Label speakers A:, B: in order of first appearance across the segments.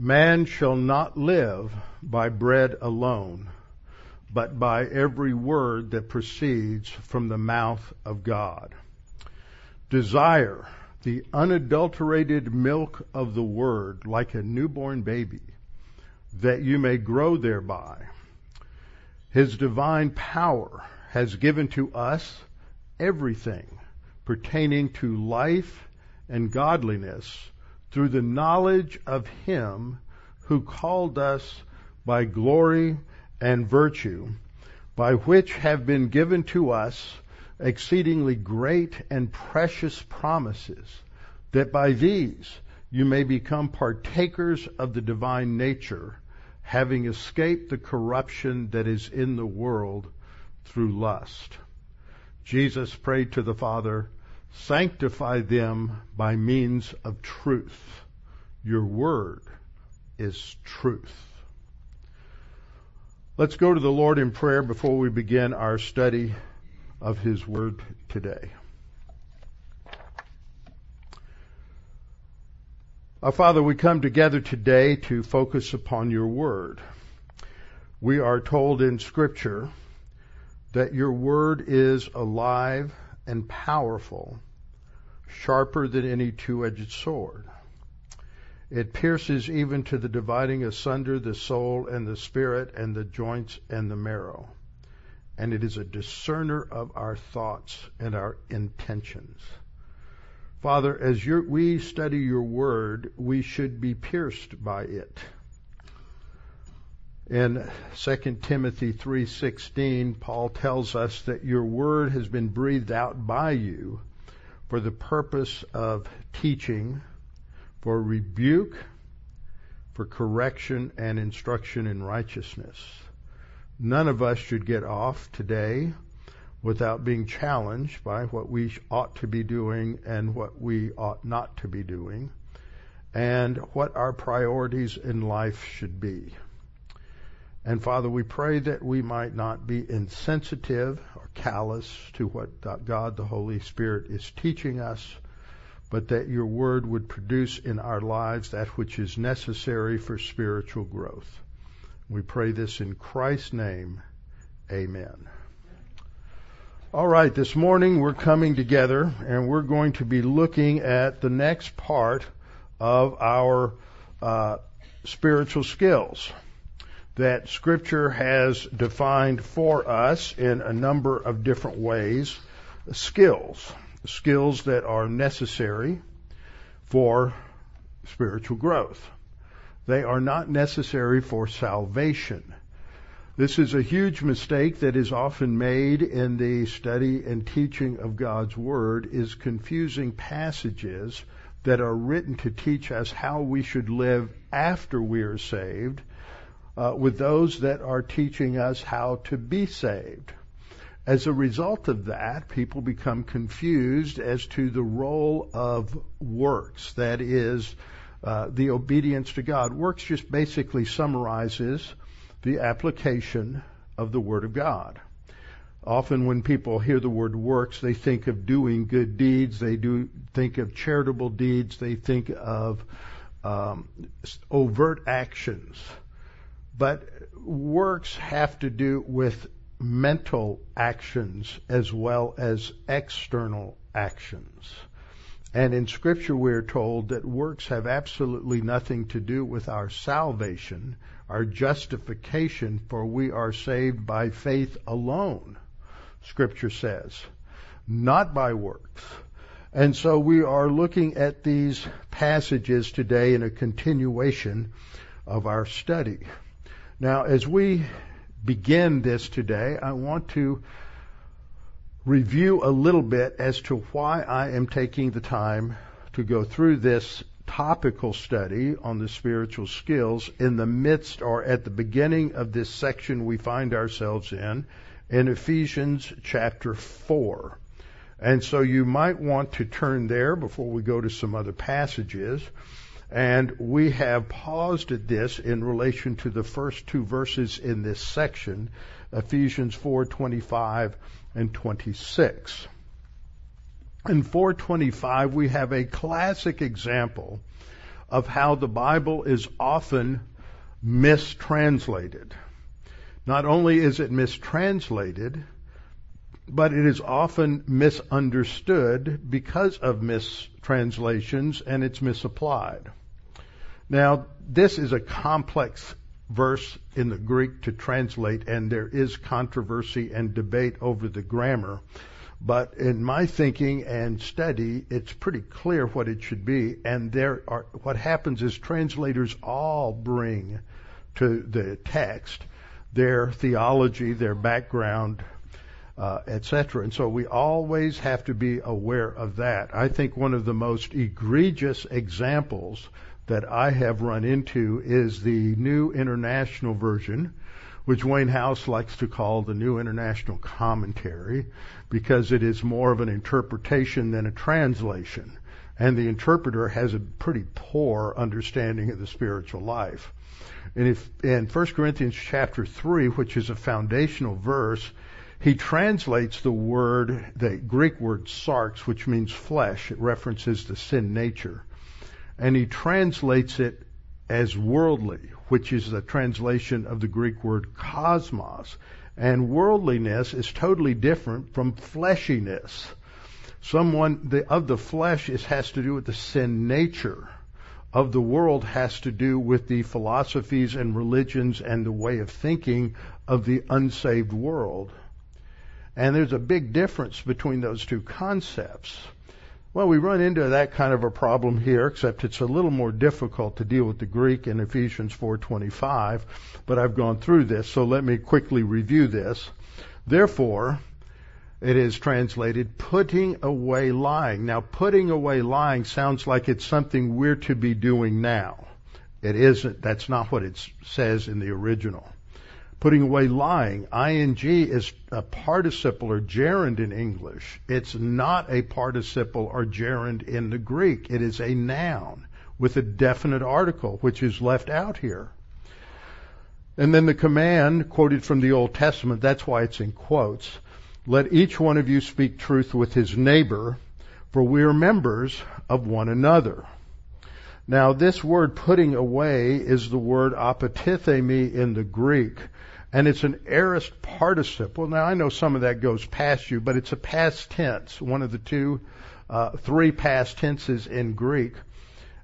A: Man shall not live by bread alone, but by every word that proceeds from the mouth of God. Desire the unadulterated milk of the word like a newborn baby, that you may grow thereby. His divine power has given to us everything pertaining to life and godliness through the knowledge of Him who called us by glory and virtue, by which have been given to us exceedingly great and precious promises, that by these you may become partakers of the divine nature, having escaped the corruption that is in the world through lust. Jesus prayed to the Father, Sanctify them by means of truth. Your word is truth. Let's go to the Lord in prayer before we begin our study of His Word today. Our Father, we come together today to focus upon your Word. We are told in Scripture that your Word is alive and powerful, sharper than any two-edged sword. It pierces even to the dividing asunder the soul and the spirit and the joints and the marrow. And it is a discerner of our thoughts and our intentions. Father, as we study your word, we should be pierced by it. In 2 Timothy 3:16, Paul tells us that your word has been breathed out by you for the purpose of teaching, for rebuke, for correction and instruction in righteousness. None of us should get off today without being challenged by what we ought to be doing and what we ought not to be doing, and what our priorities in life should be. And Father, we pray that we might not be insensitive or callous to what God the Holy Spirit is teaching us, but that your word would produce in our lives that which is necessary for spiritual growth. We pray this in Christ's name. Amen. All right, this morning we're coming together and we're going to be looking at the next part of our uh, spiritual skills that Scripture has defined for us in a number of different ways skills, skills that are necessary for spiritual growth. They are not necessary for salvation. This is a huge mistake that is often made in the study and teaching of God's Word is confusing passages that are written to teach us how we should live after we are saved uh, with those that are teaching us how to be saved. As a result of that, people become confused as to the role of works, that is, uh, the obedience to God. Works just basically summarizes the application of the Word of God. Often when people hear the word works, they think of doing good deeds, they do think of charitable deeds, they think of um, overt actions. But works have to do with mental actions as well as external actions. And in Scripture, we're told that works have absolutely nothing to do with our salvation, our justification, for we are saved by faith alone, Scripture says, not by works. And so we are looking at these passages today in a continuation of our study. Now, as we begin this today, I want to review a little bit as to why I am taking the time to go through this topical study on the spiritual skills in the midst or at the beginning of this section we find ourselves in, in Ephesians chapter 4. And so you might want to turn there before we go to some other passages. And we have paused at this in relation to the first two verses in this section, Ephesians 4:25 and 26. In 425, we have a classic example of how the Bible is often mistranslated. Not only is it mistranslated, but it is often misunderstood because of mistranslations and it's misapplied. Now, this is a complex verse in the Greek to translate, and there is controversy and debate over the grammar. But in my thinking and study, it's pretty clear what it should be. And there are, what happens is translators all bring to the text their theology, their background, uh, etc. And so we always have to be aware of that. I think one of the most egregious examples that I have run into is the New International Version, which Wayne House likes to call the New International Commentary, because it is more of an interpretation than a translation. And the interpreter has a pretty poor understanding of the spiritual life. And if in 1 Corinthians chapter 3, which is a foundational verse, he translates the word, the Greek word sarx, which means flesh. It references the sin nature. And he translates it as worldly, which is a translation of the Greek word cosmos. And worldliness is totally different from fleshiness. Someone the, of the flesh is, has to do with the sin nature. Of the world has to do with the philosophies and religions and the way of thinking of the unsaved world. And there's a big difference between those two concepts. Well, we run into that kind of a problem here, except it's a little more difficult to deal with the Greek in Ephesians 4:25, but I've gone through this, so let me quickly review this. Therefore, it is translated putting away lying. Now, putting away lying sounds like it's something we're to be doing now. It isn't. That's not what it says in the original putting away lying. ing is a participle or gerund in English. It's not a participle or gerund in the Greek. It is a noun with a definite article, which is left out here. And then the command quoted from the Old Testament, that's why it's in quotes. Let each one of you speak truth with his neighbor, for we are members of one another. Now, this word putting away is the word apotithemi in the Greek, and it's an aorist participle. Now I know some of that goes past you, but it's a past tense, one of the two, uh, three past tenses in Greek.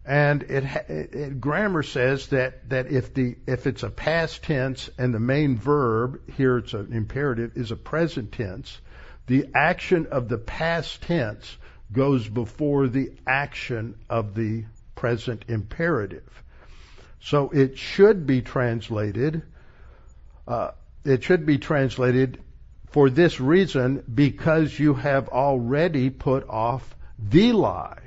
A: And it, it, grammar says that that if the if it's a past tense and the main verb here it's an imperative is a present tense, the action of the past tense goes before the action of the present imperative. So it should be translated uh, it should be translated for this reason because you have already put off the lie.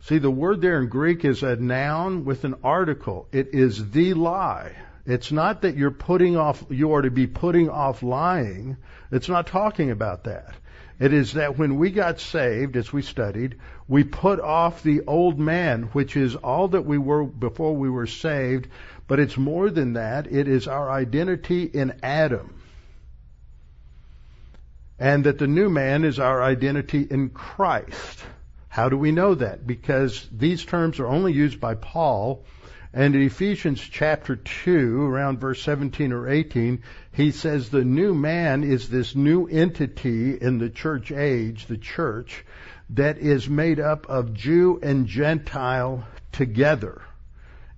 A: See, the word there in Greek is a noun with an article. It is the lie. It's not that you're putting off, you are to be putting off lying. It's not talking about that. It is that when we got saved, as we studied, we put off the old man, which is all that we were before we were saved, but it's more than that. It is our identity in Adam. And that the new man is our identity in Christ. How do we know that? Because these terms are only used by Paul. And in Ephesians chapter 2, around verse 17 or 18, he says the new man is this new entity in the church age, the church, that is made up of Jew and Gentile together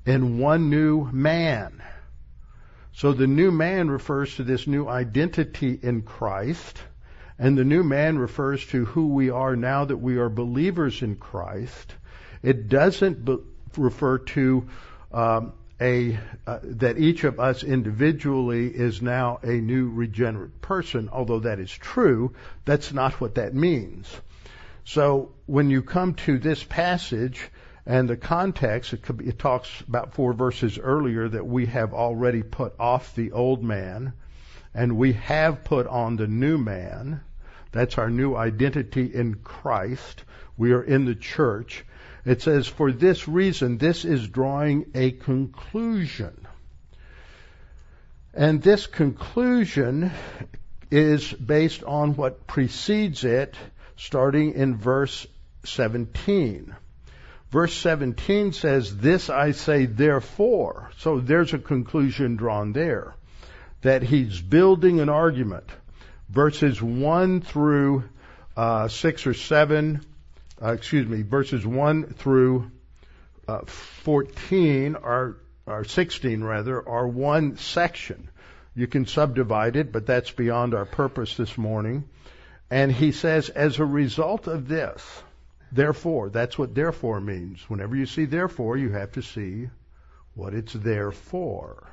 A: in one new man. So the new man refers to this new identity in Christ, and the new man refers to who we are now that we are believers in Christ. It doesn't be- refer to Um, uh, that each of us individually is now a new regenerate person. Although that is true, that's not what that means. So when you come to this passage, and the context, it, be, it, talks about four verses earlier that we have already put off the old man and we have put on the new man. That's our new identity in Christ. We are in the church. It says, for this reason, this is drawing a conclusion. And this conclusion is based on what precedes it starting in verse 17. Verse 17 says, This I say therefore. So there's a conclusion drawn there. That he's building an argument. Verses 1 through uh, 6 or 7, uh, excuse me, verses 1 through uh, 14 are, or 16 rather, are one section. You can subdivide it, but that's beyond our purpose this morning. And he says, as a result of this, therefore, that's what therefore means. Whenever you see therefore, you have to see what it's there for.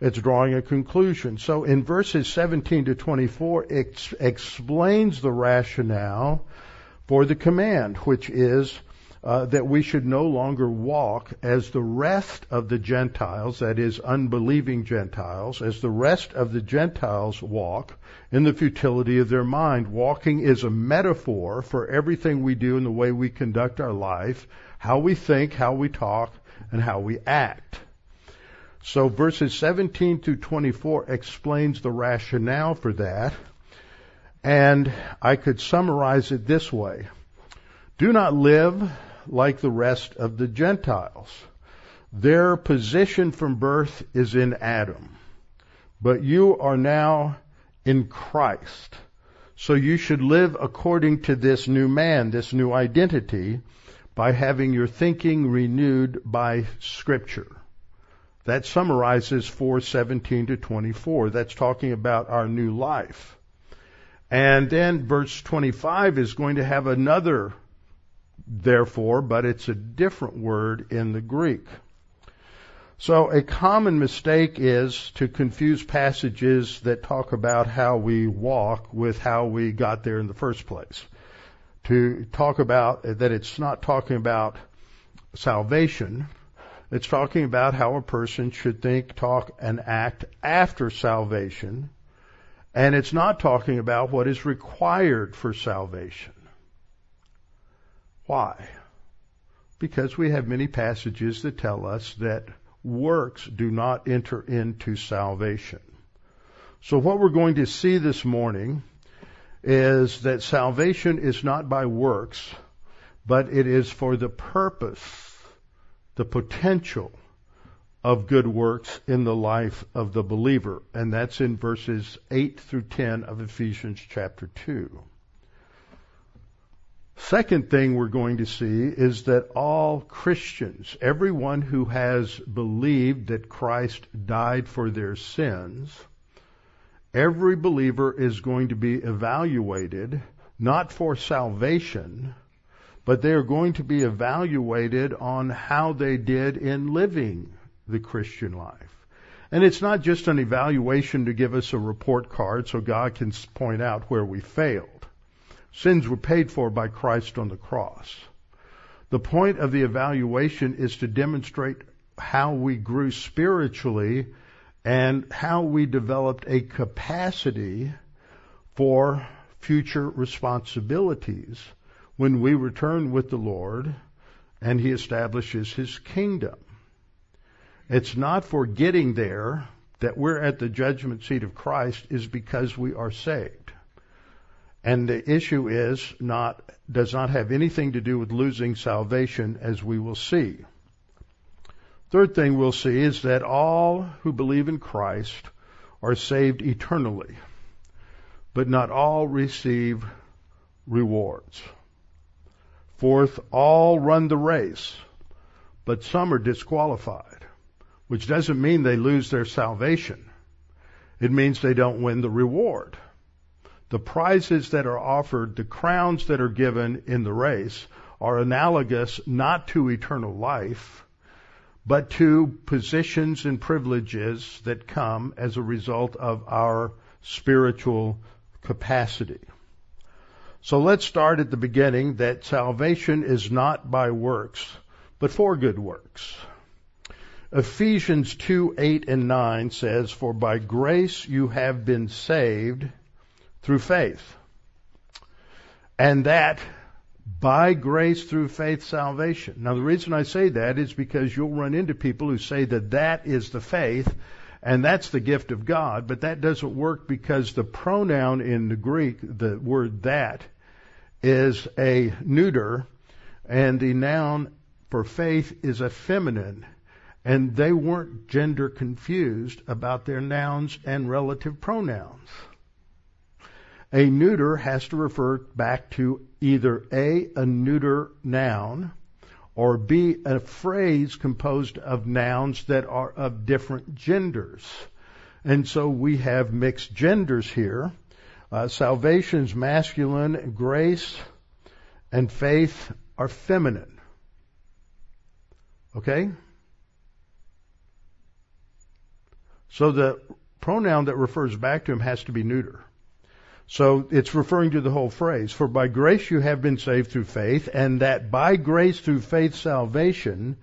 A: It's drawing a conclusion. So in verses 17 to 24, it explains the rationale for the command, which is uh, that we should no longer walk as the rest of the Gentiles, that is, unbelieving Gentiles, as the rest of the Gentiles walk in the futility of their mind. Walking is a metaphor for everything we do in the way we conduct our life, how we think, how we talk, and how we act. So verses 17 through 24 explains the rationale for that. And I could summarize it this way. Do not live like the rest of the Gentiles. Their position from birth is in Adam. But you are now in Christ. So you should live according to this new man, this new identity, by having your thinking renewed by Scripture. That summarizes 417 to 24. That's talking about our new life. And then verse 25 is going to have another therefore, but it's a different word in the Greek. So a common mistake is to confuse passages that talk about how we walk with how we got there in the first place. To talk about that it's not talking about salvation, it's talking about how a person should think, talk, and act after salvation, and it's not talking about what is required for salvation. Why? Because we have many passages that tell us that works do not enter into salvation. So what we're going to see this morning is that salvation is not by works, but it is for the purpose, the potential of good works in the life of the believer. And that's in verses 8 through 10 of Ephesians chapter 2. Second thing we're going to see is that all Christians, everyone who has believed that Christ died for their sins, every believer is going to be evaluated not for salvation, but they are going to be evaluated on how they did in living the Christian life. And it's not just an evaluation to give us a report card so God can point out where we failed. Sins were paid for by Christ on the cross. The point of the evaluation is to demonstrate how we grew spiritually and how we developed a capacity for future responsibilities when we return with the Lord and He establishes His kingdom. It's not for getting there that we're at the judgment seat of Christ is because we are saved. And the issue is not, does not have anything to do with losing salvation as we will see. Third thing we'll see is that all who believe in Christ are saved eternally, but not all receive rewards. Fourth, all run the race, but some are disqualified, which doesn't mean they lose their salvation. It means they don't win the reward the prizes that are offered, the crowns that are given in the race, are analogous not to eternal life, but to positions and privileges that come as a result of our spiritual capacity. So let's start at the beginning that salvation is not by works, but for good works. Ephesians 2, 8 and 9 says, For by grace you have been saved through faith. And that by grace through faith salvation. Now the reason I say that is because you'll run into people who say that that is the faith and that's the gift of God, but that doesn't work because the pronoun in the Greek, the word that, is a neuter, and the noun for faith is a feminine. And they weren't gender confused about their nouns and relative pronouns. A neuter has to refer back to either A, a neuter noun, or B, a phrase composed of nouns that are of different genders. And so we have mixed genders here. Uh, salvation's masculine, grace and faith are feminine. Okay? So the pronoun that refers back to him has to be neuter. So it's referring to the whole phrase. For by grace you have been saved through faith, and that by grace through faith salvation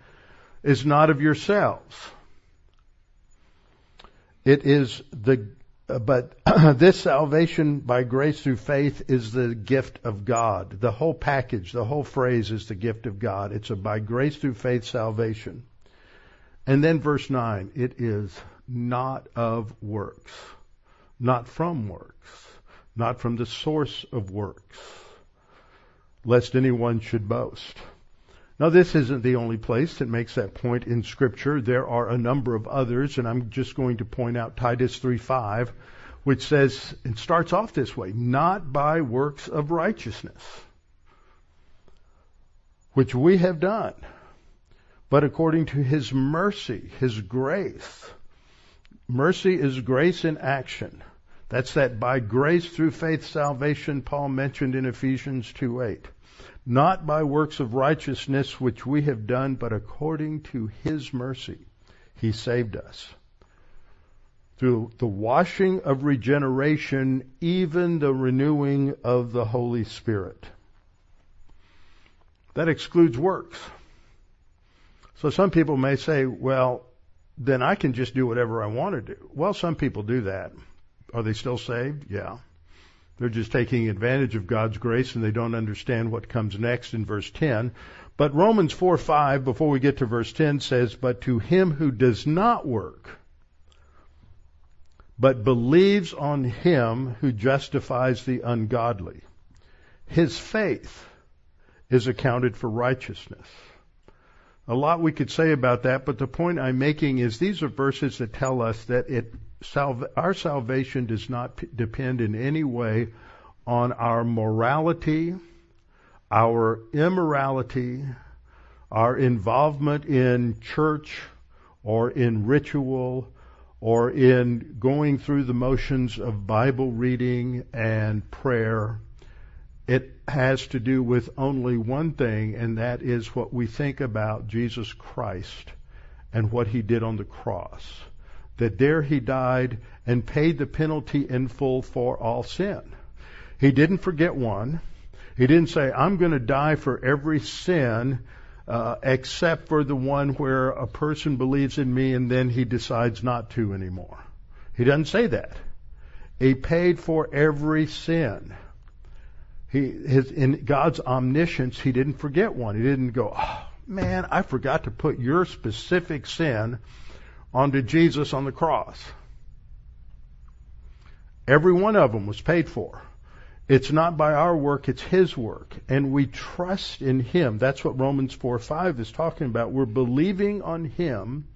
A: is not of yourselves. It is the, but this salvation by grace through faith is the gift of God. The whole package, the whole phrase is the gift of God. It's a by grace through faith salvation. And then verse 9, it is not of works, not from works not from the source of works, lest anyone should boast. Now this isn't the only place that makes that point in scripture. There are a number of others, and I'm just going to point out Titus 3:5, which says, it starts off this way, not by works of righteousness, which we have done, but according to his mercy, his grace. Mercy is grace in action. That's that by grace through faith salvation Paul mentioned in Ephesians 2:8. Not by works of righteousness which we have done, but according to his mercy he saved us. Through the washing of regeneration, even the renewing of the Holy Spirit. That excludes works. So some people may say, well, then I can just do whatever I want to do. Well, some people do that. Are they still saved? Yeah. They're just taking advantage of God's grace and they don't understand what comes next in verse 10. But Romans 4 5, before we get to verse 10, says, But to him who does not work, but believes on him who justifies the ungodly, his faith is accounted for righteousness. A lot we could say about that, but the point I'm making is these are verses that tell us that it our salvation does not depend in any way on our morality, our immorality, our involvement in church or in ritual or in going through the motions of Bible reading and prayer. It has to do with only one thing, and that is what we think about Jesus Christ and what he did on the cross that there he died and paid the penalty in full for all sin. He didn't forget one. He didn't say, I'm going to die for every sin uh, except for the one where a person believes in me and then he decides not to anymore. He doesn't say that. He paid for every sin. He, his, in God's omniscience, he didn't forget one. He didn't go, oh, man, I forgot to put your specific sin onto Jesus on the cross. Every one of them was paid for. It's not by our work, it's His work. And we trust in Him. That's what Romans 4 5 is talking about. We're believing on Him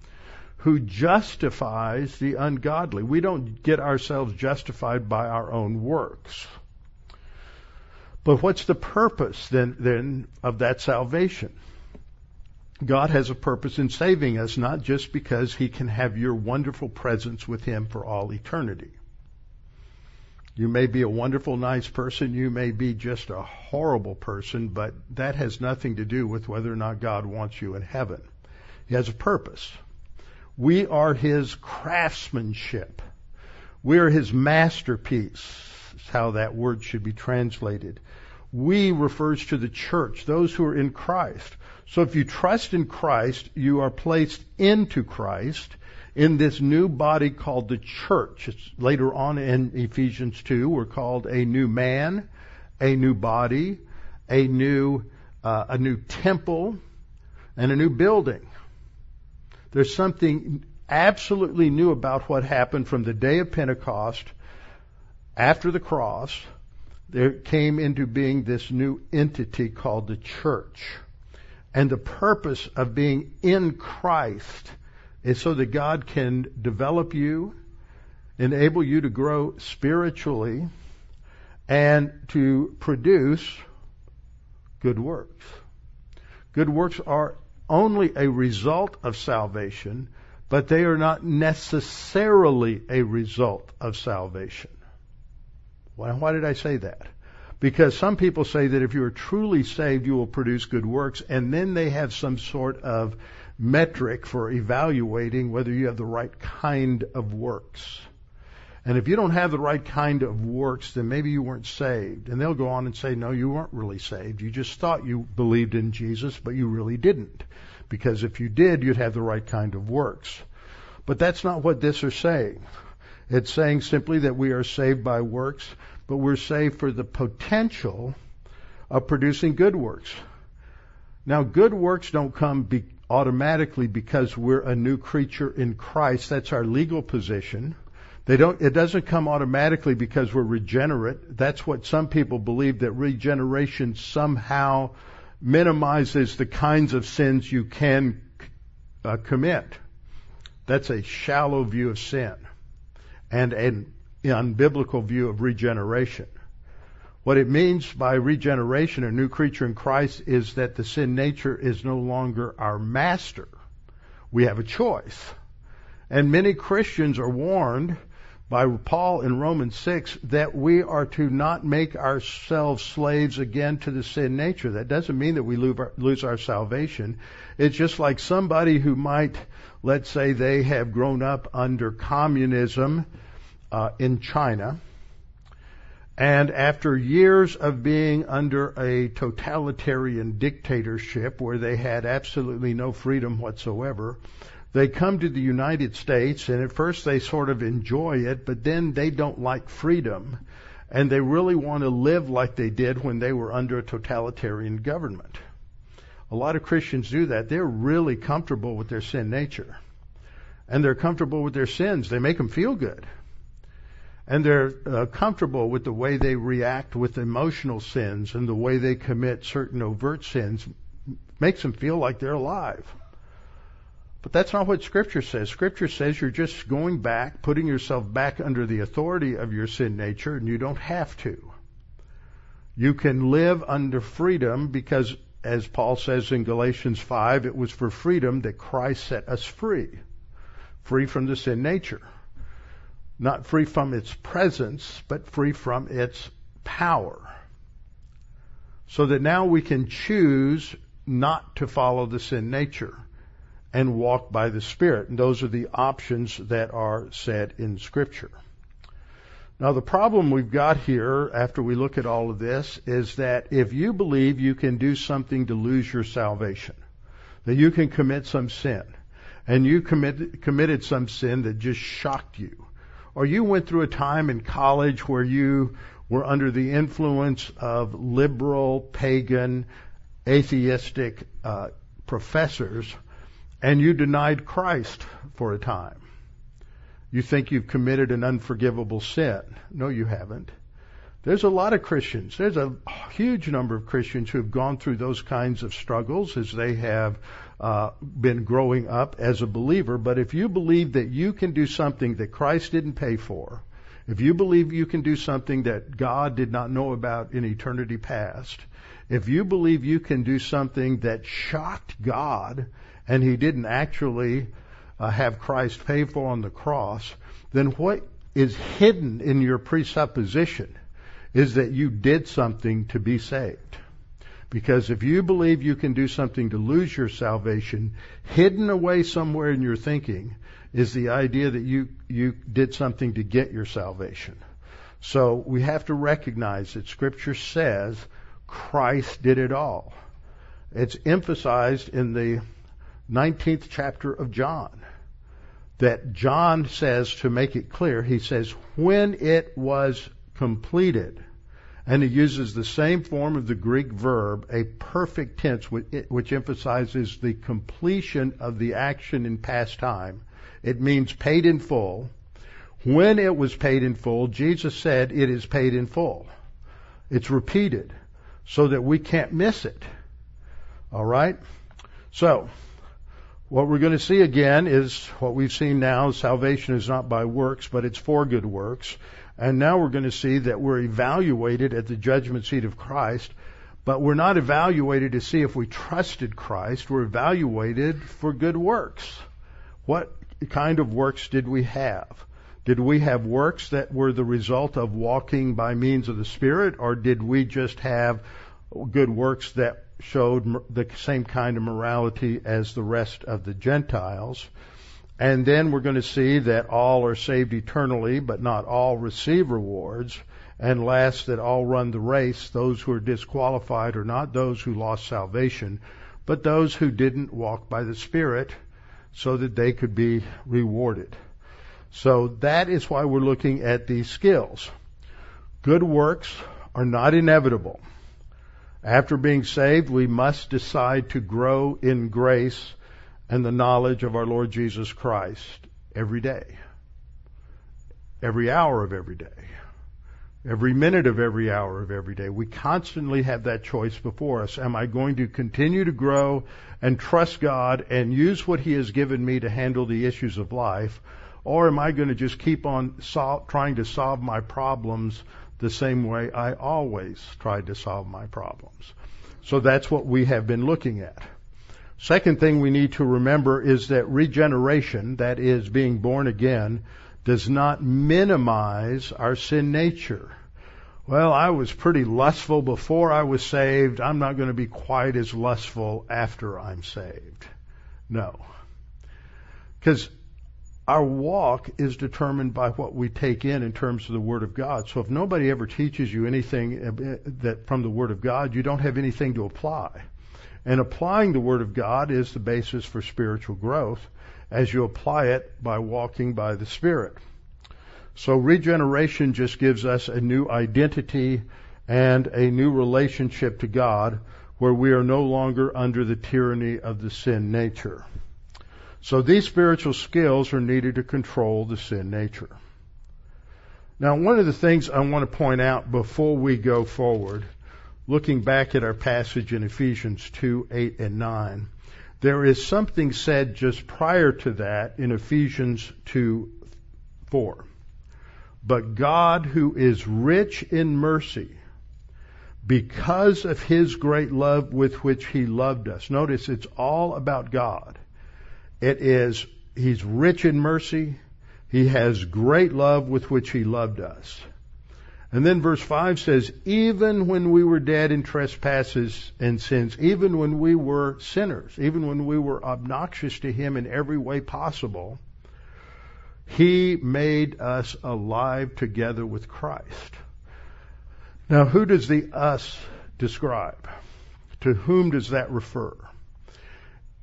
A: who justifies the ungodly. We don't get ourselves justified by our own works. But what's the purpose then, then of that salvation? God has a purpose in saving us, not just because He can have your wonderful presence with Him for all eternity. You may be a wonderful, nice person. You may be just a horrible person, but that has nothing to do with whether or not God wants you in heaven. He has a purpose. We are His craftsmanship. We are His masterpiece. Is how that word should be translated. We refers to the church, those who are in Christ. So if you trust in Christ, you are placed into Christ in this new body called the church. It's later on in Ephesians 2, we're called a new man, a new body, a new, uh, a new temple, and a new building. There's something absolutely new about what happened from the day of Pentecost after the cross there came into being this new entity called the church. And the purpose of being in Christ is so that God can develop you, enable you to grow spiritually, and to produce good works. Good works are only a result of salvation, but they are not necessarily a result of salvation. Why, why did I say that? Because some people say that if you are truly saved, you will produce good works, and then they have some sort of metric for evaluating whether you have the right kind of works. And if you don't have the right kind of works, then maybe you weren't saved. And they'll go on and say, no, you weren't really saved. You just thought you believed in Jesus, but you really didn't. Because if you did, you'd have the right kind of works. But that's not what this is saying. It's saying simply that we are saved by works, but we're saved for the potential of producing good works. Now, good works don't come be automatically because we're a new creature in Christ. That's our legal position. They don't, it doesn't come automatically because we're regenerate. That's what some people believe that regeneration somehow minimizes the kinds of sins you can uh, commit. That's a shallow view of sin and an unbiblical view of regeneration. What it means by regeneration, a new creature in Christ, is that the sin nature is no longer our master. We have a choice. And many Christians are warned by Paul in Romans 6 that we are to not make ourselves slaves again to the sin nature. That doesn't mean that we lose our salvation. It's just like somebody who might, let's say they have grown up under communism uh, in China, and after years of being under a totalitarian dictatorship where they had absolutely no freedom whatsoever, they come to the United States and at first they sort of enjoy it, but then they don't like freedom and they really want to live like they did when they were under a totalitarian government. A lot of Christians do that. They're really comfortable with their sin nature. And they're comfortable with their sins. They make them feel good. And they're uh, comfortable with the way they react with emotional sins and the way they commit certain overt sins makes them feel like they're alive. But that's not what Scripture says. Scripture says you're just going back, putting yourself back under the authority of your sin nature, and you don't have to. You can live under freedom because, as Paul says in Galatians 5, it was for freedom that Christ set us free. Free from the sin nature. Not free from its presence, but free from its power. So that now we can choose not to follow the sin nature and walk by the Spirit. And those are the options that are set in Scripture. Now, the problem we've got here after we look at all of this is that if you believe you can do something to lose your salvation, that you can commit some sin, and you commit, committed some sin that just shocked you, or you went through a time in college where you were under the influence of liberal, pagan, atheistic uh, professors and you denied Christ for a time. You think you've committed an unforgivable sin. No, you haven't. There's a lot of Christians. There's a huge number of Christians who have gone through those kinds of struggles as they have uh, been growing up as a believer. But if you believe that you can do something that Christ didn't pay for, if you believe you can do something that God did not know about in eternity past, if you believe you can do something that shocked God and he didn't actually uh, have Christ pay for on the cross, then what is hidden in your presupposition is that you did something to be saved. Because if you believe you can do something to lose your salvation, hidden away somewhere in your thinking is the idea that you, you did something to get your salvation. So we have to recognize that scripture says Christ did it all. It's emphasized in the 19th chapter of John that John says to make it clear, he says, when it was completed, and he uses the same form of the Greek verb, a perfect tense, which emphasizes the completion of the action in past time. It means paid in full. When it was paid in full, Jesus said, it is paid in full. It's repeated so that we can't miss it. All right? So, what we're going to see again is what we've seen now. Salvation is not by works, but it's for good works. And now we're going to see that we're evaluated at the judgment seat of Christ, but we're not evaluated to see if we trusted Christ. We're evaluated for good works. What kind of works did we have? Did we have works that were the result of walking by means of the Spirit, or did we just have good works that showed the same kind of morality as the rest of the Gentiles? And then we're going to see that all are saved eternally, but not all receive rewards. And last, that all run the race. Those who are disqualified are not those who lost salvation, but those who didn't walk by the Spirit so that they could be rewarded. So that is why we're looking at these skills. Good works are not inevitable. After being saved, we must decide to grow in grace and the knowledge of our Lord Jesus Christ every day. Every hour of every day. Every minute of every hour of every day. We constantly have that choice before us. Am I going to continue to grow and trust God and use what He has given me to handle the issues of life? Or am I going to just keep on sol- trying to solve my problems the same way I always tried to solve my problems. So that's what we have been looking at. Second thing we need to remember is that regeneration, that is being born again, does not minimize our sin nature. Well, I was pretty lustful before I was saved. I'm not going to be quite as lustful after I'm saved. No. Because our walk is determined by what we take in in terms of the Word of God. So if nobody ever teaches you anything uh, that from the Word of God, you don't have anything to apply. And applying the Word of God is the basis for spiritual growth as you apply it by walking by the Spirit. So regeneration just gives us a new identity and a new relationship to God where we are no longer under the tyranny of the sin nature. So these spiritual skills are needed to control the sin nature. Now, one of the things I want to point out before we go forward, looking back at our passage in Ephesians 2, 8, and 9, there is something said just prior to that in Ephesians 2, 4. But God, who is rich in mercy, because of his great love with which he loved us. Notice it's all about God. It is, He's rich in mercy. He has great love with which He loved us. And then verse 5 says, even when we were dead in trespasses and sins, even when we were sinners, even when we were obnoxious to Him in every way possible, He made us alive together with Christ. Now, who does the us describe? To whom does that refer?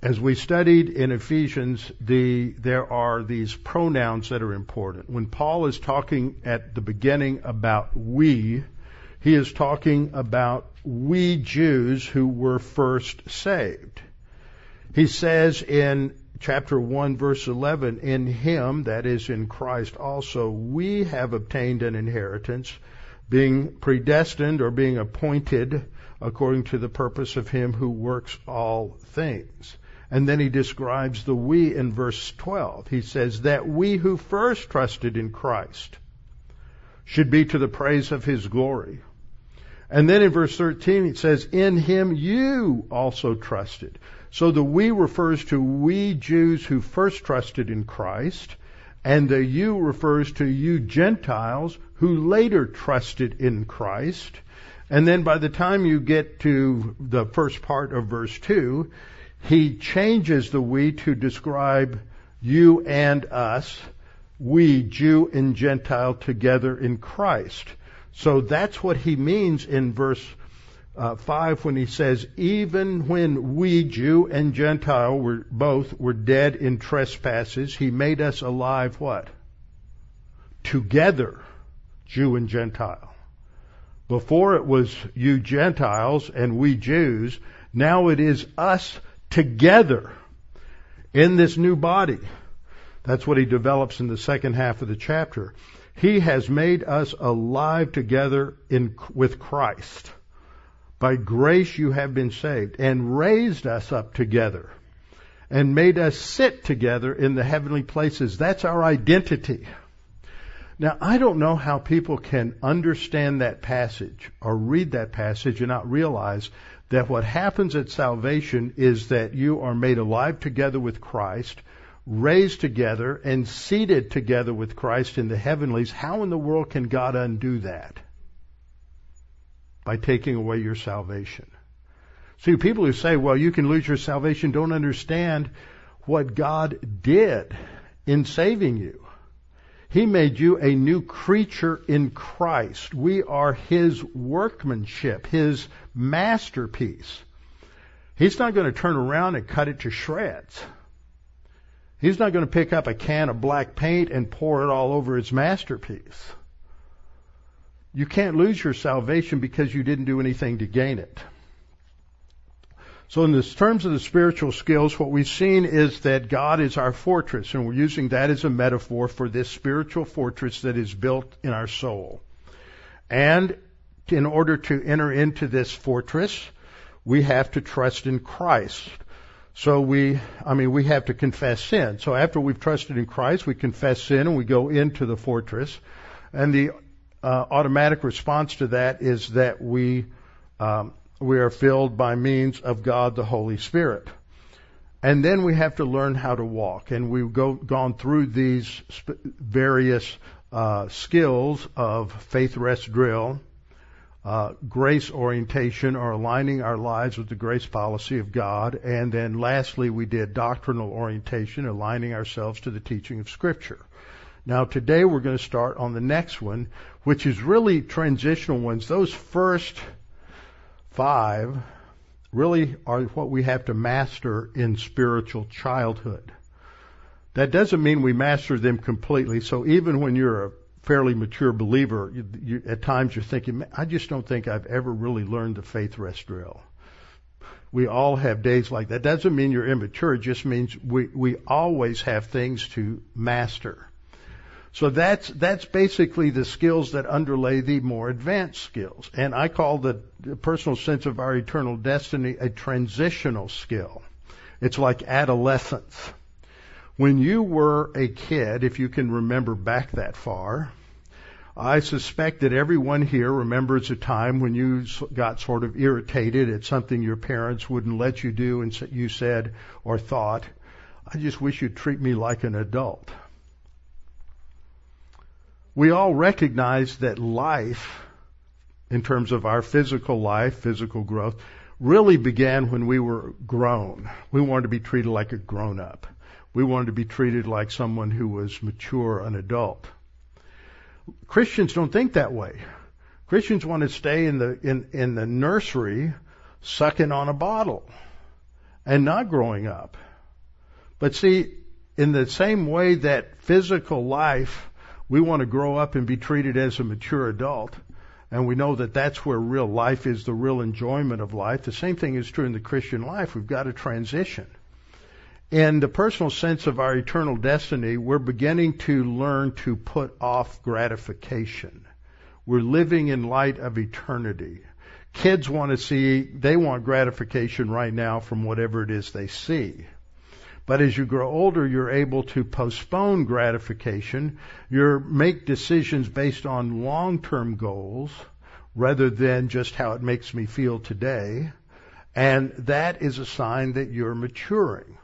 A: As we studied in Ephesians, the, there are these pronouns that are important. When Paul is talking at the beginning about we, he is talking about we Jews who were first saved. He says in chapter 1 verse 11, in him, that is in Christ also, we have obtained an inheritance, being predestined or being appointed according to the purpose of him who works all things. And then he describes the we in verse 12. He says that we who first trusted in Christ should be to the praise of his glory. And then in verse 13 it says, in him you also trusted. So the we refers to we Jews who first trusted in Christ, and the you refers to you Gentiles who later trusted in Christ. And then by the time you get to the first part of verse 2, he changes the we to describe you and us, we, Jew and Gentile, together in Christ. So that's what he means in verse uh, 5 when he says, even when we, Jew and Gentile, were both were dead in trespasses, he made us alive what? Together, Jew and Gentile. Before it was you Gentiles and we Jews, now it is us together in this new body. That's what he develops in the second half of the chapter. He has made us alive together in, with Christ. By grace you have been saved and raised us up together and made us sit together in the heavenly places. That's our identity. Now, I don't know how people can understand that passage or read that passage and not realize that what happens at salvation is that you are made alive together with Christ, raised together, and seated together with Christ in the heavenlies. How in the world can God undo that? By taking away your salvation. See, people who say, well, you can lose your salvation don't understand what God did in saving you. He made you a new creature in Christ. We are His workmanship, His masterpiece. He's not going to turn around and cut it to shreds. He's not going to pick up a can of black paint and pour it all over his masterpiece. You can't lose your salvation because you didn't do anything to gain it. So in the terms of the spiritual skills, what we've seen is that God is our fortress, and we're using that as a metaphor for this spiritual fortress that is built in our soul. And in order to enter into this fortress, we have to trust in Christ. So we, I mean, we have to confess sin. So after we've trusted in Christ, we confess sin and we go into the fortress. And the uh, automatic response to that is that we um, we are filled by means of God the Holy Spirit. And then we have to learn how to walk. And we've go, gone through these sp- various uh, skills of faith rest drill, uh, grace orientation, or aligning our lives with the grace policy of God. And then lastly, we did doctrinal orientation, aligning ourselves to the teaching of Scripture. Now today we're going to start on the next one, which is really transitional ones. Those first five really are what we have to master in spiritual childhood. That doesn't mean we master them completely. So even when you're a fairly mature believer, you, you, at times you're thinking, I just don't think I've ever really learned the faith rest drill. We all have days like that. Doesn't mean you're immature. It just means we, we always have things to master. So that's, that's basically the skills that underlay the more advanced skills. And I call the, the personal sense of our eternal destiny a transitional skill. It's like adolescence. When you were a kid, if you can remember back that far, I suspect that everyone here remembers a time when you got sort of irritated at something your parents wouldn't let you do and you said or thought, I just wish you'd treat me like an adult we all recognize that life, in terms of our physical life, physical growth, really began when we were grown. We wanted to be treated like a grown up. We wanted to be treated like someone who was mature, an adult. Christians don't think that way. Christians want to stay in the in, in the nursery sucking on a bottle and not growing up. But see, in the same way that physical life we want to grow up and be treated as a mature adult. And we know that that's where real life is, the real enjoyment of life. The same thing is true in the Christian life. We've got to transition. In the personal sense of our eternal destiny, we're beginning to learn to put off gratification. We're living in light of eternity. Kids want to see, they want gratification right now from whatever it is they see. But as you grow older, you're able to postpone gratification. You make decisions based on long-term goals rather than just how it makes me feel today. And that is a sign that you're maturing.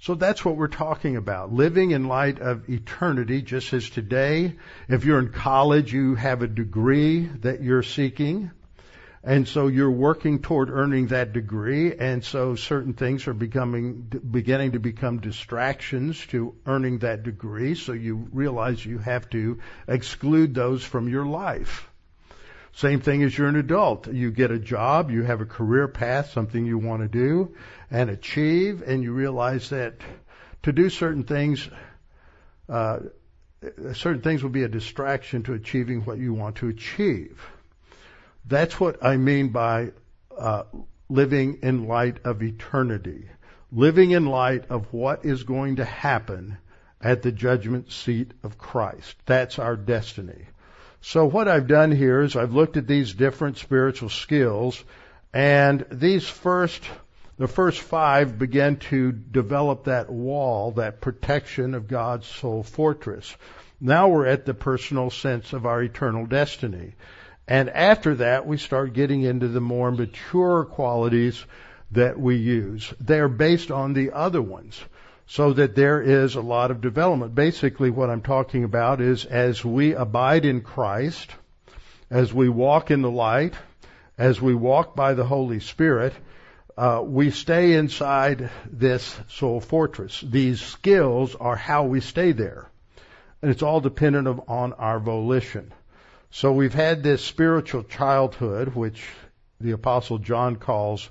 A: So that's what we're talking about. Living in light of eternity, just as today, if you're in college, you have a degree that you're seeking. And so you're working toward earning that degree, and so certain things are becoming, beginning to become distractions to earning that degree, so you realize you have to exclude those from your life. Same thing as you're an adult. You get a job, you have a career path, something you want to do and achieve, and you realize that to do certain things, uh, certain things will be a distraction to achieving what you want to achieve. That's what I mean by uh, living in light of eternity, living in light of what is going to happen at the judgment seat of Christ. That's our destiny. So what I've done here is I've looked at these different spiritual skills and these first, the first five begin to develop that wall, that protection of God's soul fortress. Now we're at the personal sense of our eternal destiny. And after that, we start getting into the more mature qualities that we use. They're based on the other ones. So that there is a lot of development. Basically what I'm talking about is as we abide in Christ, as we walk in the light, as we walk by the Holy Spirit, uh, we stay inside this soul fortress. These skills are how we stay there. And it's all dependent on our volition. So we've had this spiritual childhood, which the apostle John calls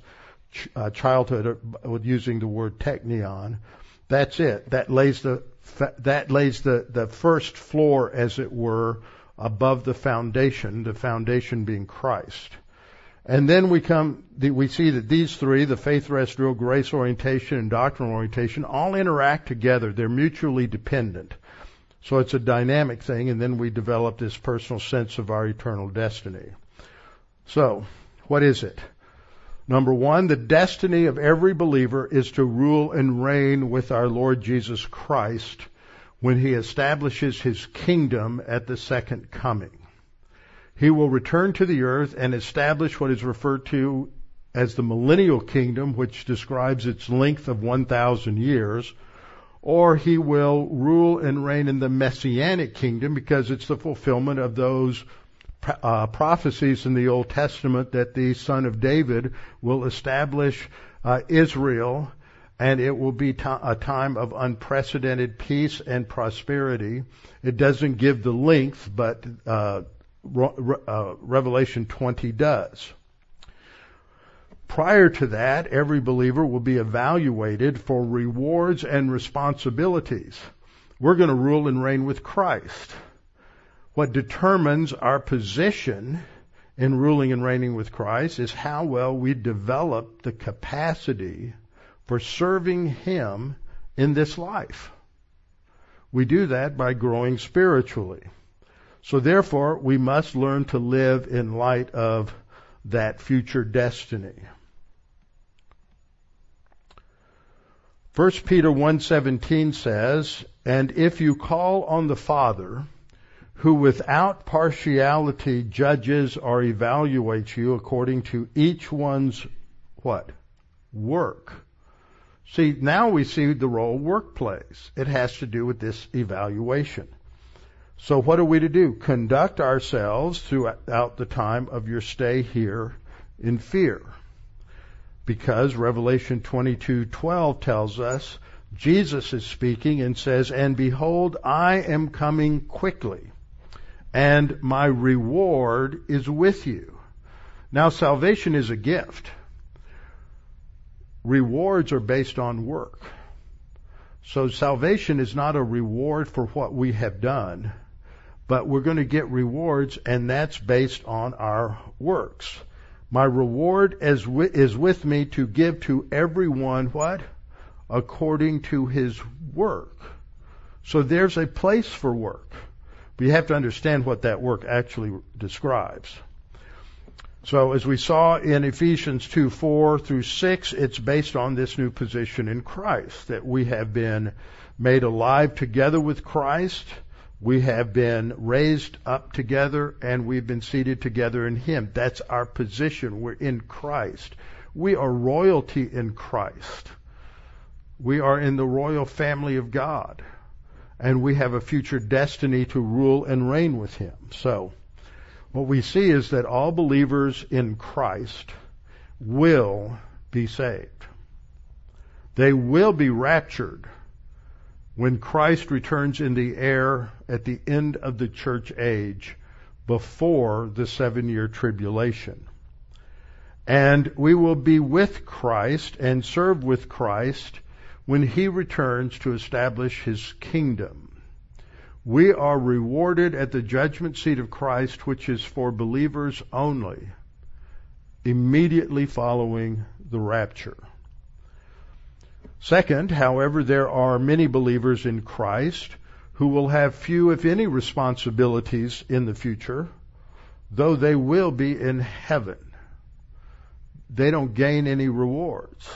A: ch- uh, childhood uh, using the word teknion. That's it. That lays the that lays the the first floor, as it were, above the foundation. The foundation being Christ. And then we come, we see that these three, the faith rest drill, grace orientation, and doctrinal orientation, all interact together. They're mutually dependent. So it's a dynamic thing, and then we develop this personal sense of our eternal destiny. So, what is it? Number one, the destiny of every believer is to rule and reign with our Lord Jesus Christ when he establishes his kingdom at the second coming. He will return to the earth and establish what is referred to as the millennial kingdom, which describes its length of 1,000 years, or he will rule and reign in the messianic kingdom because it's the fulfillment of those uh, prophecies in the Old Testament that the son of David will establish uh, Israel and it will be a time of unprecedented peace and prosperity. It doesn't give the length, but uh, Re- uh, Revelation 20 does. Prior to that, every believer will be evaluated for rewards and responsibilities. We're going to rule and reign with Christ. What determines our position in ruling and reigning with Christ is how well we develop the capacity for serving Him in this life. We do that by growing spiritually. So therefore, we must learn to live in light of that future destiny. 1 Peter 1:17 says, "And if you call on the Father, who without partiality judges or evaluates you according to each one's what? Work." See, now we see the role work plays. It has to do with this evaluation. So what are we to do? Conduct ourselves throughout the time of your stay here in fear. Because Revelation 22:12 tells us Jesus is speaking and says, "And behold, I am coming quickly, and my reward is with you." Now salvation is a gift. Rewards are based on work. So salvation is not a reward for what we have done but we're going to get rewards, and that's based on our works. My reward is with me to give to everyone what? According to his work. So there's a place for work. But you have to understand what that work actually describes. So as we saw in Ephesians 2, 4 through 6, it's based on this new position in Christ, that we have been made alive together with Christ, we have been raised up together and we've been seated together in Him. That's our position. We're in Christ. We are royalty in Christ. We are in the royal family of God. And we have a future destiny to rule and reign with Him. So, what we see is that all believers in Christ will be saved. They will be raptured when Christ returns in the air at the end of the church age before the seven year tribulation. And we will be with Christ and serve with Christ when he returns to establish his kingdom. We are rewarded at the judgment seat of Christ, which is for believers only, immediately following the rapture. Second, however, there are many believers in Christ who will have few, if any, responsibilities in the future, though they will be in heaven. They don't gain any rewards.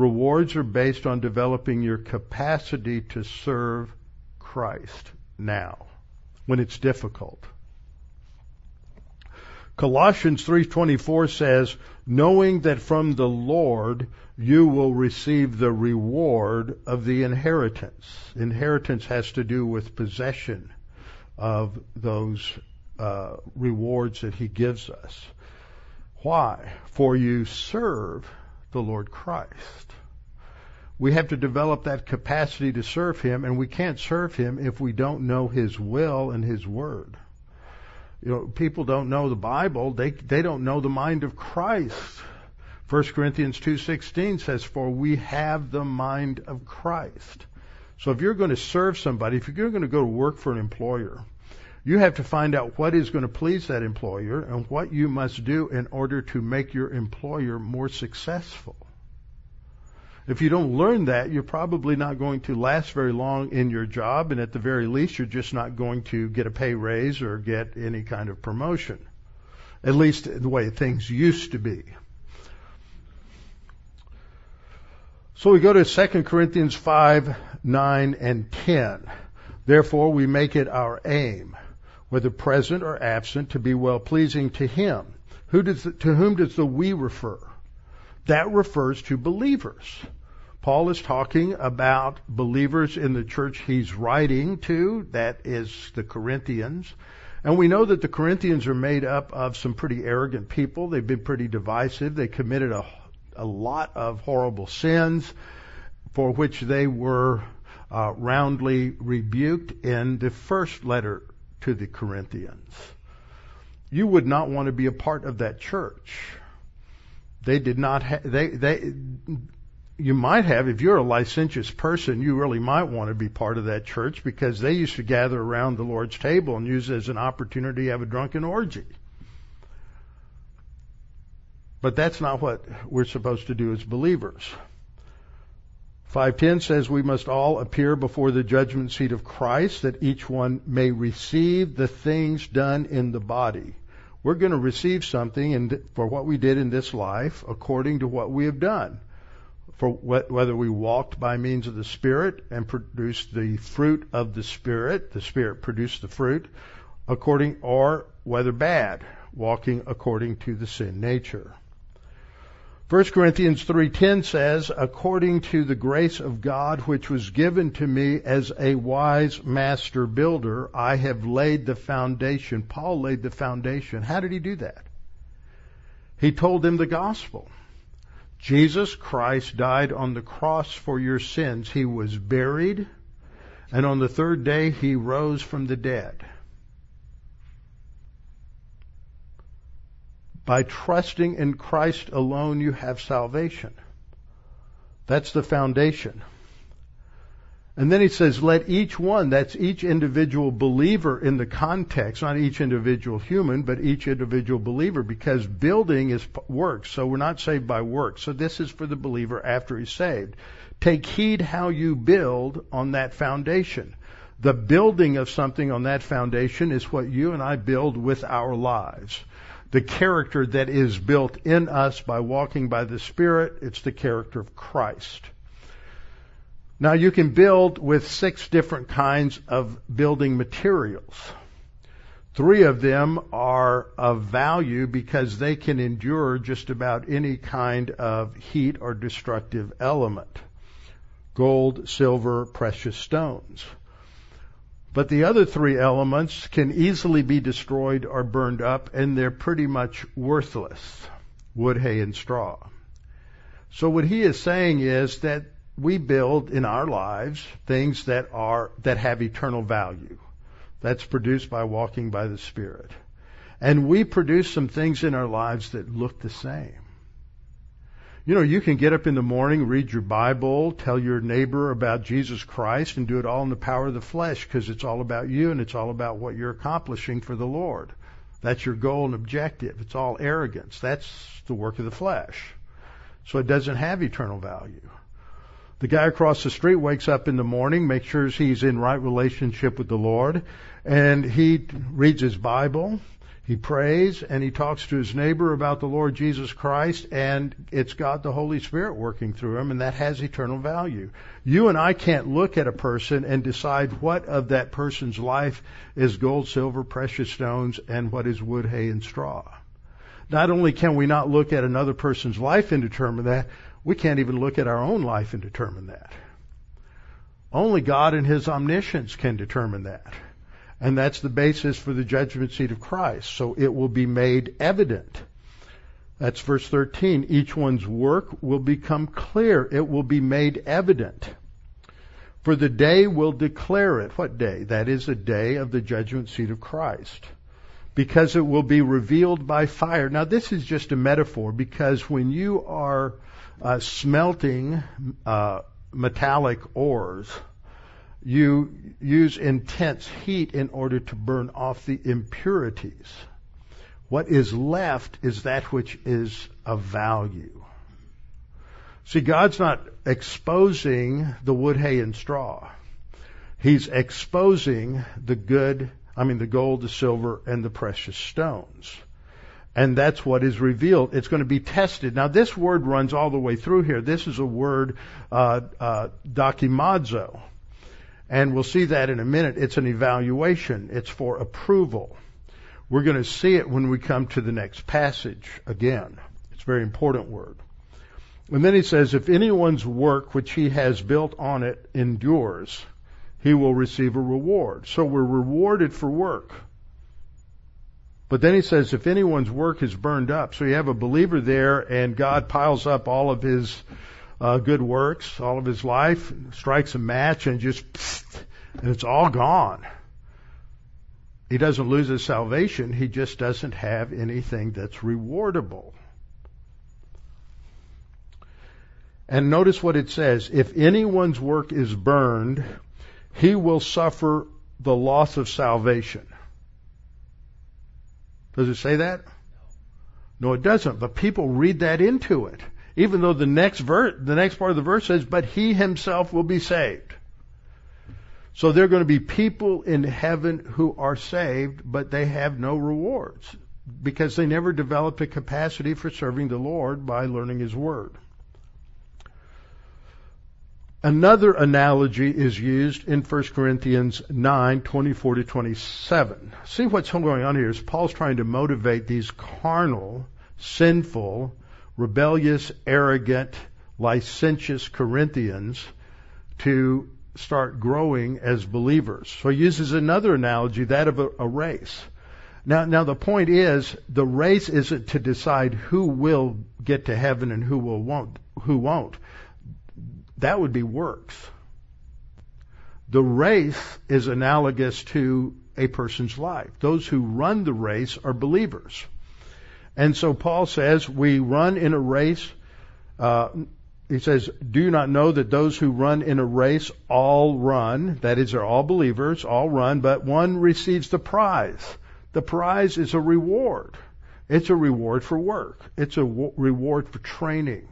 A: Rewards are based on developing your capacity to serve Christ now, when it's difficult. Colossians 3:24 says, "Knowing that from the Lord you will receive the reward of the inheritance." Inheritance has to do with possession of those uh, rewards that He gives us. Why? For you serve the Lord Christ. We have to develop that capacity to serve Him, and we can't serve Him if we don't know His will and His Word you know, people don't know the Bible. They they don't know the mind of Christ. 1 Corinthians 2:16 says, "For we have the mind of Christ." So if you're going to serve somebody, if you're going to go to work for an employer, you have to find out what is going to please that employer and what you must do in order to make your employer more successful. If you don't learn that, you're probably not going to last very long in your job, and at the very least, you're just not going to get a pay raise or get any kind of promotion. At least the way things used to be. So we go to 2 Corinthians 5, 9, and 10. Therefore, we make it our aim, whether present or absent, to be well pleasing to Him. Who does the, to whom does the we refer? That refers to believers. Paul is talking about believers in the church he's writing to, that is the Corinthians. And we know that the Corinthians are made up of some pretty arrogant people. They've been pretty divisive. They committed a, a lot of horrible sins for which they were uh, roundly rebuked in the first letter to the Corinthians. You would not want to be a part of that church. They did not ha- they they you might have if you're a licentious person you really might want to be part of that church because they used to gather around the Lord's table and use it as an opportunity to have a drunken orgy. But that's not what we're supposed to do as believers. 510 says we must all appear before the judgment seat of Christ that each one may receive the things done in the body we're going to receive something in, for what we did in this life according to what we have done. For whether we walked by means of the Spirit and produced the fruit of the Spirit, the Spirit produced the fruit, according, or whether bad, walking according to the sin nature. 1 Corinthians 3:10 says, "According to the grace of God which was given to me as a wise master builder, I have laid the foundation." Paul laid the foundation. How did he do that? He told them the gospel. Jesus Christ died on the cross for your sins. He was buried, and on the third day he rose from the dead. By trusting in Christ alone, you have salvation. That's the foundation. And then he says, let each one, that's each individual believer in the context, not each individual human, but each individual believer, because building is works. So we're not saved by works. So this is for the believer after he's saved. Take heed how you build on that foundation. The building of something on that foundation is what you and I build with our lives the character that is built in us by walking by the Spirit. It's the character of Christ. Now you can build with six different kinds of building materials. Three of them are of value because they can endure just about any kind of heat or destructive element. Gold, silver, precious stones. But the other three elements can easily be destroyed or burned up, and they're pretty much worthless wood, hay, and straw. So what he is saying is that we build in our lives things that are that have eternal value. That's produced by walking by the Spirit. And we produce some things in our lives that look the same. You know, you can get up in the morning, read your Bible, tell your neighbor about Jesus Christ, and do it all in the power of the flesh because it's all about you and it's all about what you're accomplishing for the Lord. That's your goal and objective. It's all arrogance. That's the work of the flesh. So it doesn't have eternal value. The guy across the street wakes up in the morning, makes sure he's in right relationship with the Lord, and he reads his Bible, he prays, and he talks to his neighbor about the Lord Jesus Christ, and it's got the Holy Spirit working through him, and that has eternal value. You and I can't look at a person and decide what of that person's life is gold, silver, precious stones, and what is wood, hay, and straw. Not only can we not look at another person's life and determine that, we can't even look at our own life and determine that. Only God and His omniscience can determine that. And that's the basis for the judgment seat of Christ. So it will be made evident. That's verse 13. Each one's work will become clear. It will be made evident. For the day will declare it. What day? That is the day of the judgment seat of Christ. Because it will be revealed by fire. Now this is just a metaphor because when you are uh, smelting uh, metallic ores, you use intense heat in order to burn off the impurities. What is left is that which is of value. See, God's not exposing the wood, hay, and straw. He's exposing the good, I mean the gold, the silver, and the precious stones. And that's what is revealed. It's going to be tested. Now, this word runs all the way through here. This is a word, uh, uh. And we'll see that in a minute. It's an evaluation. It's for approval. We're going to see it when we come to the next passage again. It's a very important word. And then he says, if anyone's work which he has built on it endures, he will receive a reward. So we're rewarded for work. But then he says, if anyone's work is burned up, so you have a believer there and God piles up all of his uh, good works, all of his life, strikes a match and just, and it's all gone. He doesn't lose his salvation. He just doesn't have anything that's rewardable. And notice what it says. If anyone's work is burned, he will suffer the loss of salvation. Does it say that? No, it doesn't. But people read that into it. Even though the next verse, the next part of the verse says, but he himself will be saved. So there are going to be people in heaven who are saved, but they have no rewards because they never developed a capacity for serving the Lord by learning His Word. Another analogy is used in 1 Corinthians 9, 24 to 27. See what's going on here is Paul's trying to motivate these carnal, sinful, rebellious, arrogant, licentious Corinthians to start growing as believers. So he uses another analogy, that of a, a race. Now, now the point is, the race isn't to decide who will get to heaven and who will won't, who won't. That would be works. The race is analogous to a person's life. Those who run the race are believers. And so Paul says, we run in a race. Uh, he says, do you not know that those who run in a race all run? That is, they're all believers, all run, but one receives the prize. The prize is a reward. It's a reward for work. It's a w- reward for training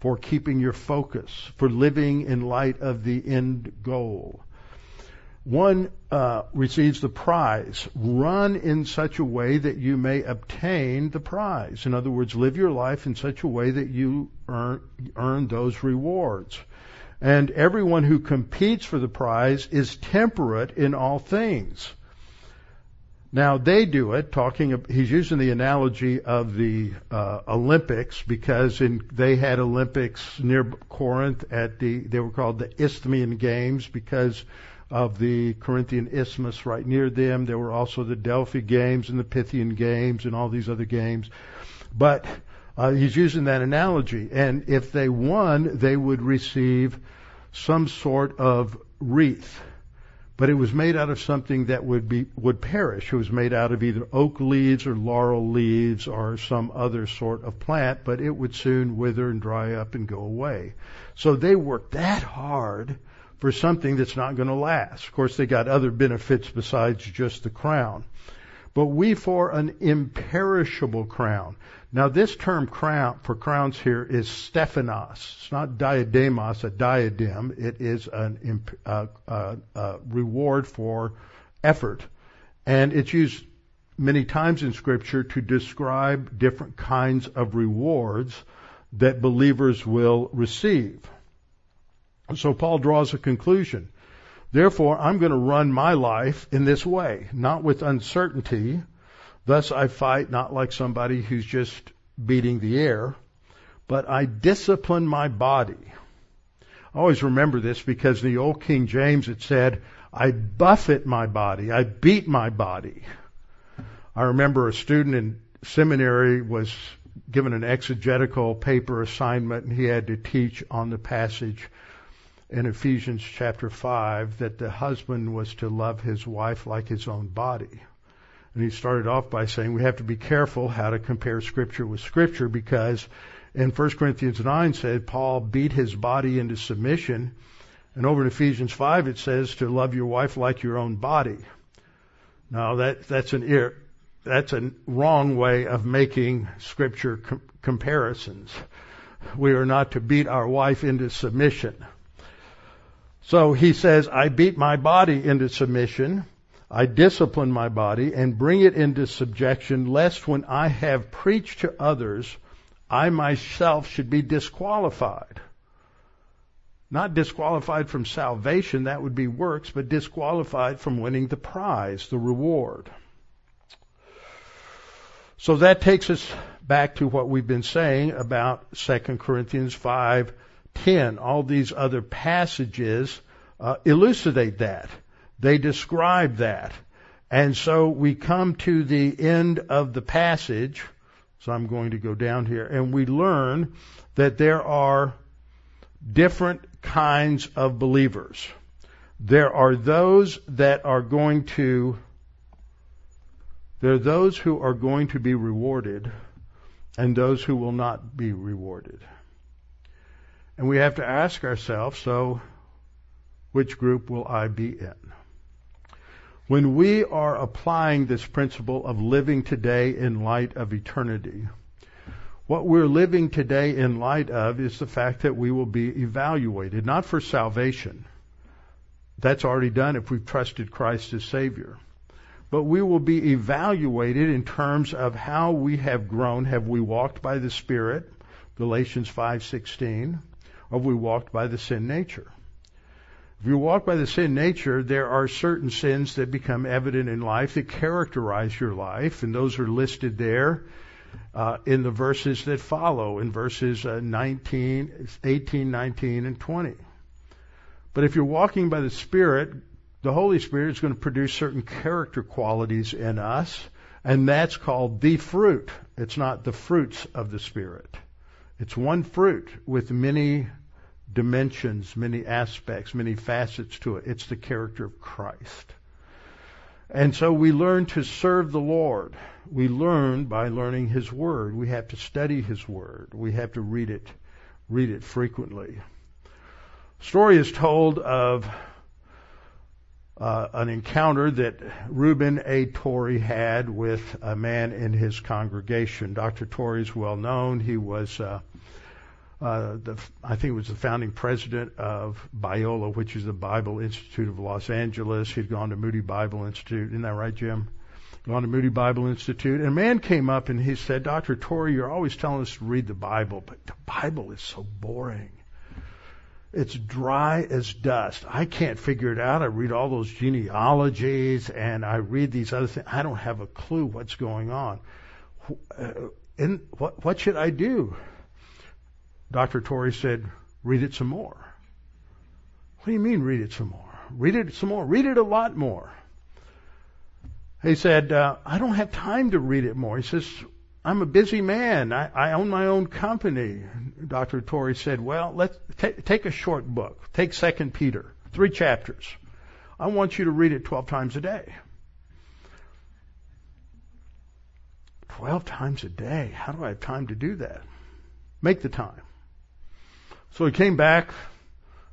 A: for keeping your focus, for living in light of the end goal. One uh, receives the prize. Run in such a way that you may obtain the prize. In other words, live your life in such a way that you earn, earn those rewards. And everyone who competes for the prize is temperate in all things. Now they do it, talking, he's using the analogy of the uh, Olympics because in, they had Olympics near Corinth at the, they were called the Isthmian Games because of the Corinthian Isthmus right near them. There were also the Delphi Games and the Pythian Games and all these other games. But uh, he's using that analogy. And if they won, they would receive some sort of wreath but it was made out of something that would be would perish. It was made out of either oak leaves or laurel leaves or some other sort of plant, but it would soon wither and dry up and go away. So they worked that hard for something that's not going to last. Of course, they got other benefits besides just the crown. But we for an imperishable crown. Now this term crown for crowns here is Stephanos. It's not diademos, a diadem. It is an uh, uh, uh, reward for effort. And it's used many times in Scripture to describe different kinds of rewards that believers will receive. So Paul draws a conclusion. Therefore, I'm going to run my life in this way, not with uncertainty. Thus I fight not like somebody who's just beating the air, but I discipline my body. I always remember this because in the old King James it said, I buffet my body, I beat my body. I remember a student in seminary was given an exegetical paper assignment and he had to teach on the passage in Ephesians chapter 5 that the husband was to love his wife like his own body. And he started off by saying we have to be careful how to compare scripture with scripture because in 1 Corinthians 9 said Paul beat his body into submission. And over in Ephesians 5 it says to love your wife like your own body. Now that, that's an ear, that's a wrong way of making scripture com- comparisons. We are not to beat our wife into submission. So he says, I beat my body into submission. I discipline my body and bring it into subjection, lest when I have preached to others, I myself should be disqualified. Not disqualified from salvation, that would be works, but disqualified from winning the prize, the reward. So that takes us back to what we've been saying about 2 Corinthians 5:10. All these other passages uh, elucidate that. They describe that. And so we come to the end of the passage. So I'm going to go down here and we learn that there are different kinds of believers. There are those that are going to there are those who are going to be rewarded and those who will not be rewarded. And we have to ask ourselves, so which group will I be in? When we are applying this principle of living today in light of eternity, what we're living today in light of is the fact that we will be evaluated, not for salvation. That's already done if we've trusted Christ as Savior but we will be evaluated in terms of how we have grown. Have we walked by the Spirit, Galatians 5:16, or we walked by the sin nature? If you walk by the sin nature, there are certain sins that become evident in life that characterize your life, and those are listed there uh, in the verses that follow, in verses uh, 19, 18, 19, and 20. But if you're walking by the Spirit, the Holy Spirit is going to produce certain character qualities in us, and that's called the fruit. It's not the fruits of the Spirit. It's one fruit with many dimensions, many aspects, many facets to it. It's the character of Christ. And so we learn to serve the Lord. We learn by learning His Word. We have to study His Word. We have to read it, read it frequently. Story is told of uh, an encounter that Reuben A. Torrey had with a man in his congregation. Dr. Torrey is well known. He was, uh, uh, the, I think, he was the founding president of Biola, which is the Bible Institute of Los Angeles. He'd gone to Moody Bible Institute. Isn't that right, Jim? Gone to Moody Bible Institute. And a man came up and he said, Dr. Torrey, you're always telling us to read the Bible, but the Bible is so boring. It's dry as dust. I can't figure it out. I read all those genealogies and I read these other things. I don't have a clue what's going on. And what, what should I do? Dr. Torrey said, read it some more. What do you mean read it some more? Read it some more. Read it a lot more. He said, uh, I don't have time to read it more. He says, I'm a busy man. I, I own my own company. Dr. Torrey said, well, let's t- take a short book. Take Second Peter, three chapters. I want you to read it 12 times a day. 12 times a day. How do I have time to do that? Make the time. So he came back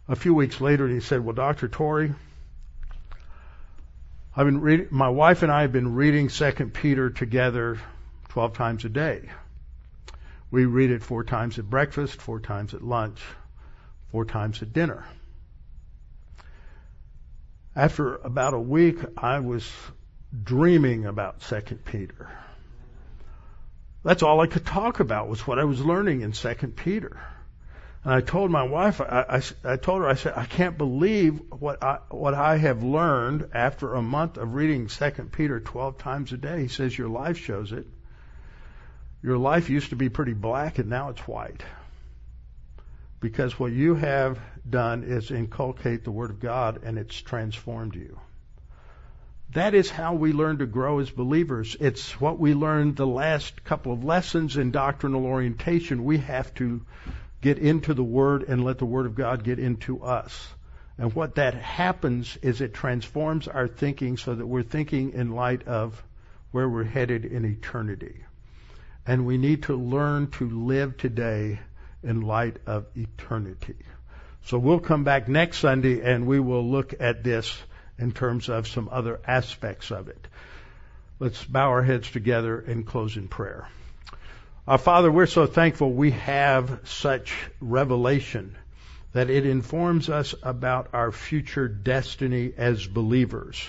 A: a few weeks later and he said, well, Dr. Torrey, I've been my wife and I have been reading Second Peter together 12 times a day. We read it four times at breakfast, four times at lunch, four times at dinner. After about a week, I was dreaming about Second Peter. That's all I could talk about was what I was learning in Second Peter. And I told my wife, I, I, I told her, I said, I can't believe what I, what I have learned after a month of reading Second Peter 12 times a day. He says, your life shows it. Your life used to be pretty black and now it's white. Because what you have done is inculcate the Word of God and it's transformed you. That is how we learn to grow as believers. It's what we learned the last couple of lessons in doctrinal orientation. We have to get into the Word and let the Word of God get into us. And what that happens is it transforms our thinking so that we're thinking in light of where we're headed in eternity. And we need to learn to live today in light of eternity. So we'll come back next Sunday and we will look at this in terms of some other aspects of it. Let's bow our heads together and close in prayer. Our Father, we're so thankful we have such revelation that it informs us about our future destiny as believers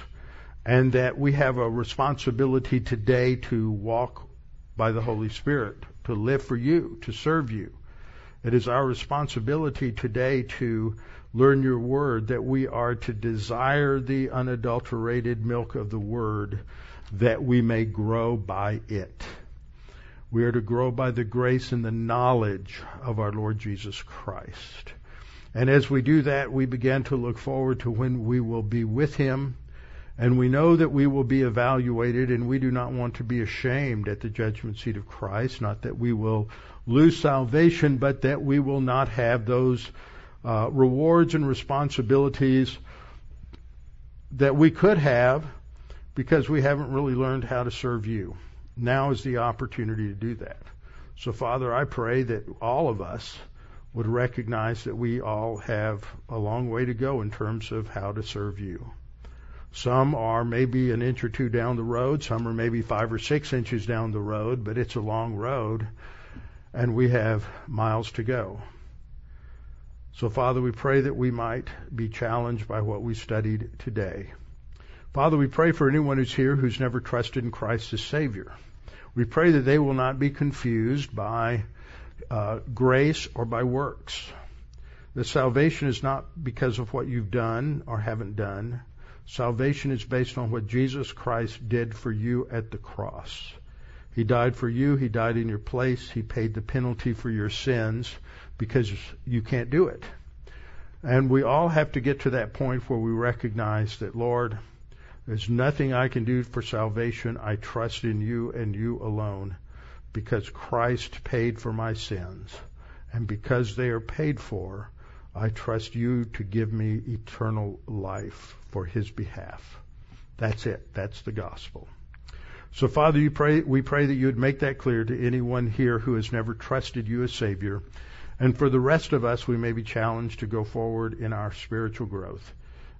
A: and that we have a responsibility today to walk by the Holy Spirit, to live for you, to serve you. It is our responsibility today to learn your word, that we are to desire the unadulterated milk of the word, that we may grow by it. We are to grow by the grace and the knowledge of our Lord Jesus Christ. And as we do that, we begin to look forward to when we will be with Him. And we know that we will be evaluated, and we do not want to be ashamed at the judgment seat of Christ. Not that we will lose salvation, but that we will not have those uh, rewards and responsibilities that we could have because we haven't really learned how to serve you. Now is the opportunity to do that. So, Father, I pray that all of us would recognize that we all have a long way to go in terms of how to serve you. Some are maybe an inch or two down the road, some are maybe five or six inches down the road, but it's a long road, and we have miles to go. So, Father, we pray that we might be challenged by what we studied today. Father, we pray for anyone who's here who's never trusted in Christ as Savior. We pray that they will not be confused by uh, grace or by works. The salvation is not because of what you've done or haven't done. Salvation is based on what Jesus Christ did for you at the cross. He died for you. He died in your place. He paid the penalty for your sins because you can't do it. And we all have to get to that point where we recognize that, Lord, there's nothing I can do for salvation. I trust in you and you alone because Christ paid for my sins. And because they are paid for, I trust you to give me eternal life for his behalf. That's it. That's the gospel. So Father, you pray, we pray that you would make that clear to anyone here who has never trusted you as Savior. And for the rest of us, we may be challenged to go forward in our spiritual growth.